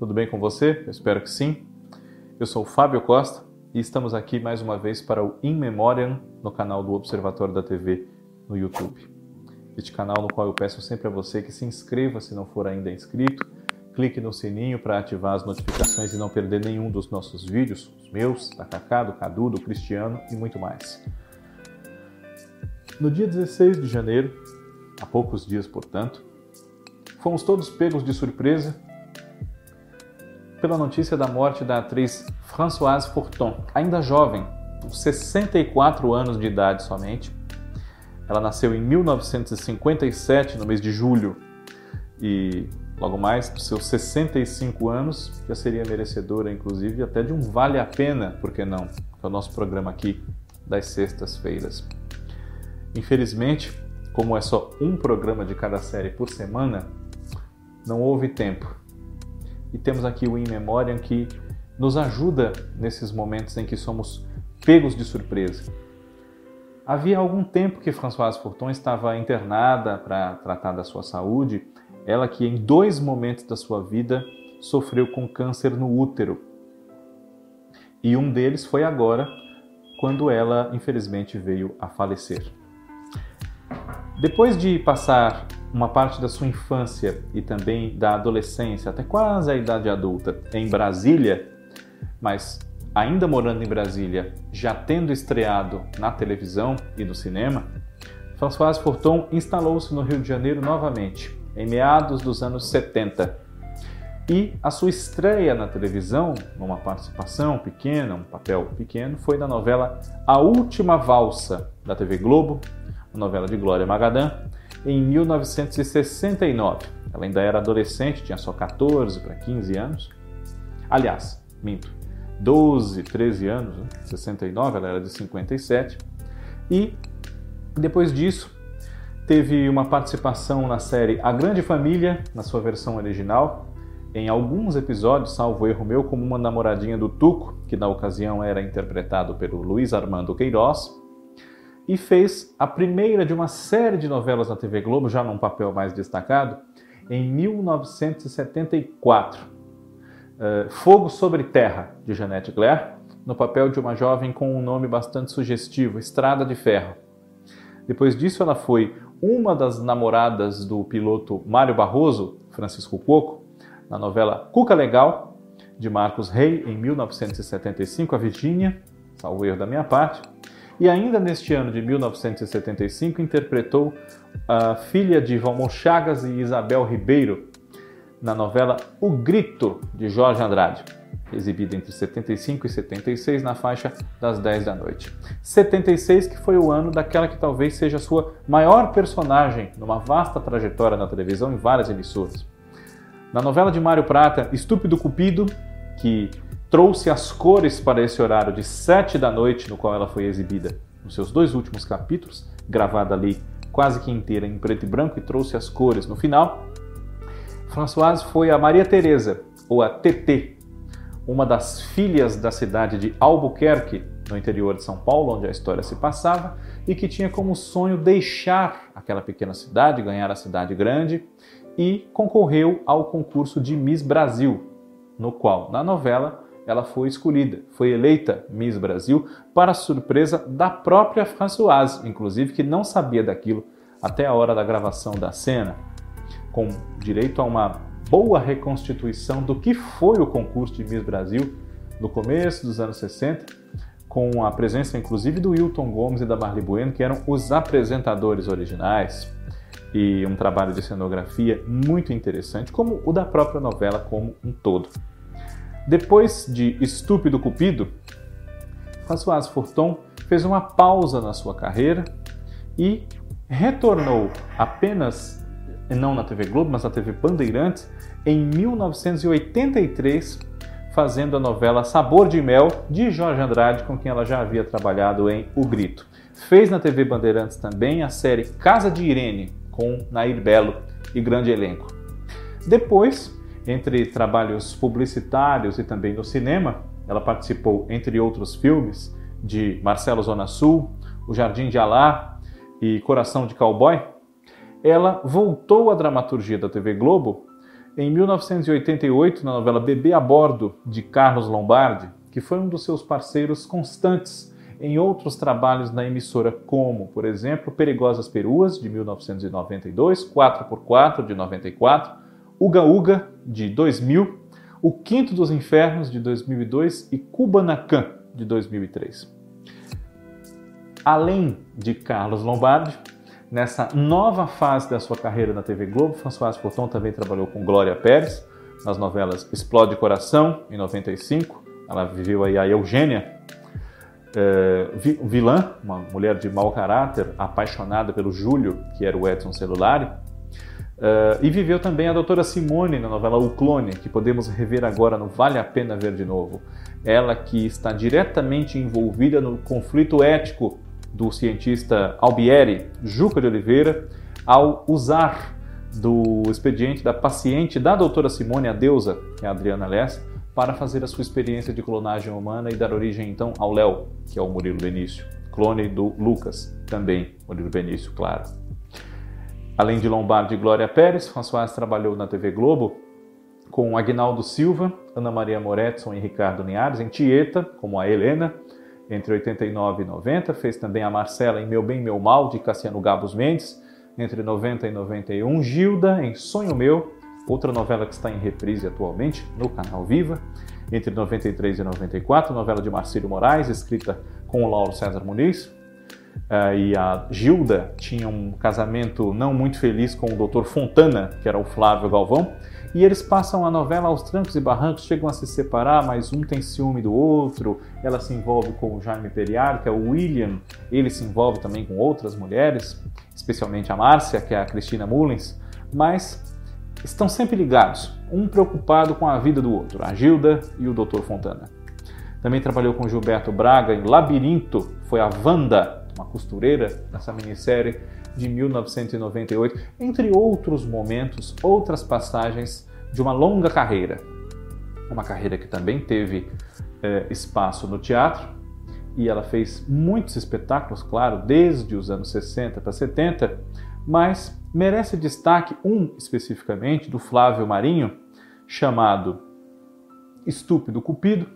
Tudo bem com você? Eu espero que sim. Eu sou Fábio Costa e estamos aqui mais uma vez para o In Memoriam no canal do Observatório da TV no YouTube. Este canal no qual eu peço sempre a você que se inscreva se não for ainda inscrito, clique no sininho para ativar as notificações e não perder nenhum dos nossos vídeos, os meus, da Cacá, do Cadu, do Cristiano e muito mais. No dia 16 de janeiro, há poucos dias, portanto, fomos todos pegos de surpresa pela notícia da morte da atriz Françoise Forton, ainda jovem, com 64 anos de idade somente. Ela nasceu em 1957, no mês de julho, e logo mais, dos seus 65 anos, já seria merecedora, inclusive, até de um Vale a Pena, por que não? Que é o nosso programa aqui das sextas-feiras. Infelizmente, como é só um programa de cada série por semana, não houve tempo. E temos aqui o In Memoriam que nos ajuda nesses momentos em que somos pegos de surpresa. Havia algum tempo que Françoise Forton estava internada para tratar da sua saúde, ela que em dois momentos da sua vida sofreu com câncer no útero. E um deles foi agora, quando ela infelizmente veio a falecer. Depois de passar uma parte da sua infância e também da adolescência, até quase a idade adulta, em Brasília, mas ainda morando em Brasília, já tendo estreado na televisão e no cinema, Françoise Forton instalou-se no Rio de Janeiro novamente, em meados dos anos 70. E a sua estreia na televisão, numa participação pequena, um papel pequeno, foi na novela A Última Valsa, da TV Globo, uma novela de Glória Magadã, em 1969. Ela ainda era adolescente, tinha só 14 para 15 anos. Aliás, minto, 12, 13 anos, né? 69, ela era de 57. E depois disso, teve uma participação na série A Grande Família, na sua versão original, em alguns episódios, salvo erro meu, como uma namoradinha do Tuco, que na ocasião era interpretado pelo Luiz Armando Queiroz, e fez a primeira de uma série de novelas na TV Globo, já num papel mais destacado, em 1974. Uh, eh, Fogo sobre Terra, de Jeanette Claire, no papel de uma jovem com um nome bastante sugestivo, Estrada de Ferro. Depois disso, ela foi uma das namoradas do piloto Mário Barroso, Francisco Coco, na novela Cuca Legal, de Marcos Rey, em 1975, a Virgínia, salvo erro da minha parte, e ainda neste ano de 1975 interpretou a filha de Valmor Chagas e Isabel Ribeiro na novela O Grito de Jorge Andrade, exibida entre 75 e 76 na faixa das 10 da noite. 76 que foi o ano daquela que talvez seja sua maior personagem numa vasta trajetória na televisão em várias emissoras. Na novela de Mário Prata, Estúpido Cupido, que trouxe as cores para esse horário de 7 da noite, no qual ela foi exibida nos seus dois últimos capítulos, gravada ali quase que inteira em preto e branco e trouxe as cores no final. Françoise foi a Maria Teresa, ou a TT, uma das filhas da cidade de Albuquerque, no interior de São Paulo, onde a história se passava, e que tinha como sonho deixar aquela pequena cidade, ganhar a cidade grande, e concorreu ao concurso de Miss Brasil, no qual, na novela, ela foi escolhida, foi eleita Miss Brasil para surpresa da própria Françoise, inclusive que não sabia daquilo até a hora da gravação da cena, com direito a uma boa reconstituição do que foi o concurso de Miss Brasil no começo dos anos 60, com a presença inclusive do Wilton Gomes e da Marli Bueno, que eram os apresentadores originais, e um trabalho de cenografia muito interessante, como o da própria novela como um todo. Depois de Estúpido Cupido, Françoise Forton fez uma pausa na sua carreira e retornou apenas, não na TV Globo, mas na TV Bandeirantes, em 1983, fazendo a novela Sabor de Mel, de Jorge Andrade, com quem ela já havia trabalhado em O Grito. Fez na TV Bandeirantes também a série Casa de Irene, com Nair Belo e grande elenco. Depois, entre trabalhos publicitários e também no cinema, ela participou, entre outros filmes, de Marcelo Zona Sul, O Jardim de Alá e Coração de Cowboy. Ela voltou à dramaturgia da TV Globo Em 1988, na novela Bebê a Bordo, de Carlos Lombardi, que foi um dos seus parceiros constantes em outros trabalhos na emissora, como, por exemplo, Perigosas Peruas, de 1992, 4x4, de 94, Uga Uga, de 2000, O Quinto dos Infernos, de 2002 e Kubanacan, de 2003. Além de Carlos Lombardi, nessa nova fase da sua carreira na TV Globo, François Forton também trabalhou com Glória Pérez nas novelas Explode Coração, em 95. Ela viveu aí a Eugênia, é, vilã, uma mulher de mau caráter, apaixonada pelo Júlio, que era o Edson Celulari. É, e viveu também a doutora Simone na novela O Clone, que podemos rever agora no Vale a Pena Ver de Novo. Ela que está diretamente envolvida no conflito ético do cientista Albieri Juca de Oliveira ao usar do expediente da paciente da doutora Simone, a deusa, que é a Adriana Lessa, para fazer a sua experiência de clonagem humana e dar origem então ao Léo, que é o Murilo Benício, clone do Lucas, também Murilo Benício, claro. Além de Lombardi e Glória Pérez, François trabalhou na TV Globo com Agnaldo Silva, Ana Maria Moretson e Ricardo Linhares em Tieta, como a Helena, entre 89 e 90. Fez também a Marcela em Meu Bem, Meu Mal, de Cassiano Gabos Mendes, entre 90 e 91. Gilda em Sonho Meu, outra novela que está em reprise atualmente no canal Viva, entre 93 e 94. Novela de Marcílio Moraes, escrita com o Lauro César Muniz. Uh, e a Gilda tinha um casamento não muito feliz com o Dr. Fontana, que era o Flávio Galvão, e eles passam a novela aos trancos e barrancos, chegam a se separar, mas um tem ciúme do outro. Ela se envolve com o Jaime Periar, que é o William. Ele se envolve também com outras mulheres, especialmente a Márcia, que é a Cristina Mullins. Mas estão sempre ligados, um preocupado com a vida do outro, a Gilda e o Dr. Fontana. Também trabalhou com Gilberto Braga em Labirinto, foi a Wanda, uma costureira nessa minissérie de 1998, entre outros momentos, outras passagens de uma longa carreira. Uma carreira que também teve é, espaço no teatro e ela fez muitos espetáculos, claro, desde os anos 60 para 70, mas merece destaque um especificamente do Flávio Marinho, chamado Estúpido Cupido,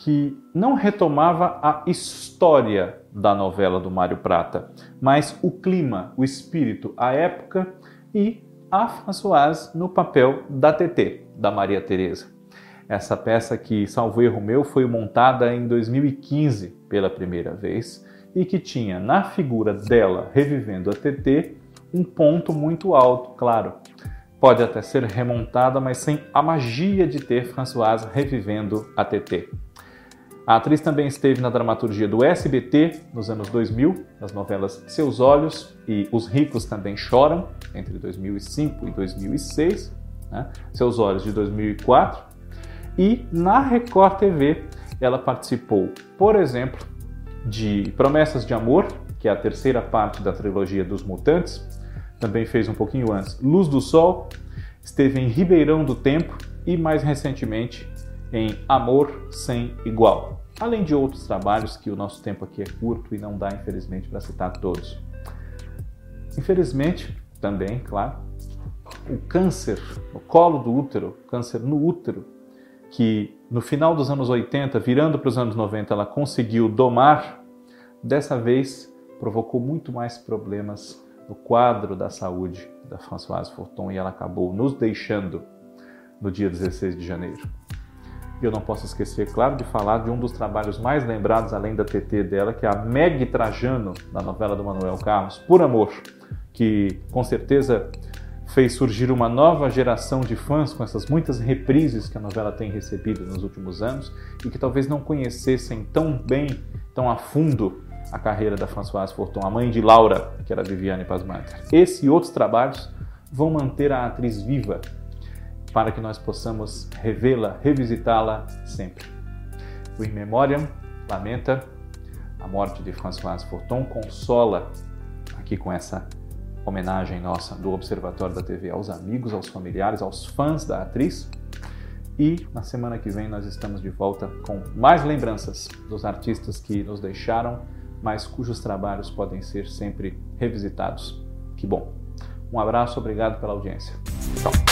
que não retomava a história da novela do Mário Prata, mas o clima, o espírito, a época e a Françoise no papel da TT, da Maria Teresa. Essa peça que, salvo erro meu, foi montada em 2015 pela primeira vez e que tinha na figura dela revivendo a TT um ponto muito alto, claro. Pode até ser remontada, mas sem a magia de ter Françoise revivendo a TT. A atriz também esteve na dramaturgia do SBT nos anos 2000, nas novelas Seus Olhos e Os Ricos Também Choram, entre 2005 e 2006, né? Seus Olhos de 2004. E na Record TV ela participou, por exemplo, de Promessas de Amor, que é a terceira parte da trilogia dos Mutantes, também fez um pouquinho antes Luz do Sol, esteve em Ribeirão do Tempo e mais recentemente em Amor Sem Igual além de outros trabalhos que o nosso tempo aqui é curto e não dá, infelizmente, para citar todos. Infelizmente, também, claro, o câncer no colo do útero, câncer no útero, que no final dos anos 80, virando para os anos 90, ela conseguiu domar, dessa vez provocou muito mais problemas no quadro da saúde da Françoise Forton e ela acabou nos deixando no dia 16 de janeiro. E eu não posso esquecer, claro, de falar de um dos trabalhos mais lembrados, além da TT dela, que é a Meg Trajano, da novela do Manuel Carlos, Por Amor, que com certeza fez surgir uma nova geração de fãs com essas muitas reprises que a novela tem recebido nos últimos anos e que talvez não conhecessem tão bem, tão a fundo a carreira da Françoise Forton, a mãe de Laura, que era Viviane Pasmanter. Esse e outros trabalhos vão manter a atriz viva para que nós possamos revê-la, revisitá-la sempre. O In Memoriam lamenta a morte de Françoise Forton, consola aqui com essa homenagem nossa do Observatório da TV aos amigos, aos familiares, aos fãs da atriz. E na semana que vem nós estamos de volta com mais lembranças dos artistas que nos deixaram, mas cujos trabalhos podem ser sempre revisitados. Que bom! Um abraço, obrigado pela audiência. Tchau!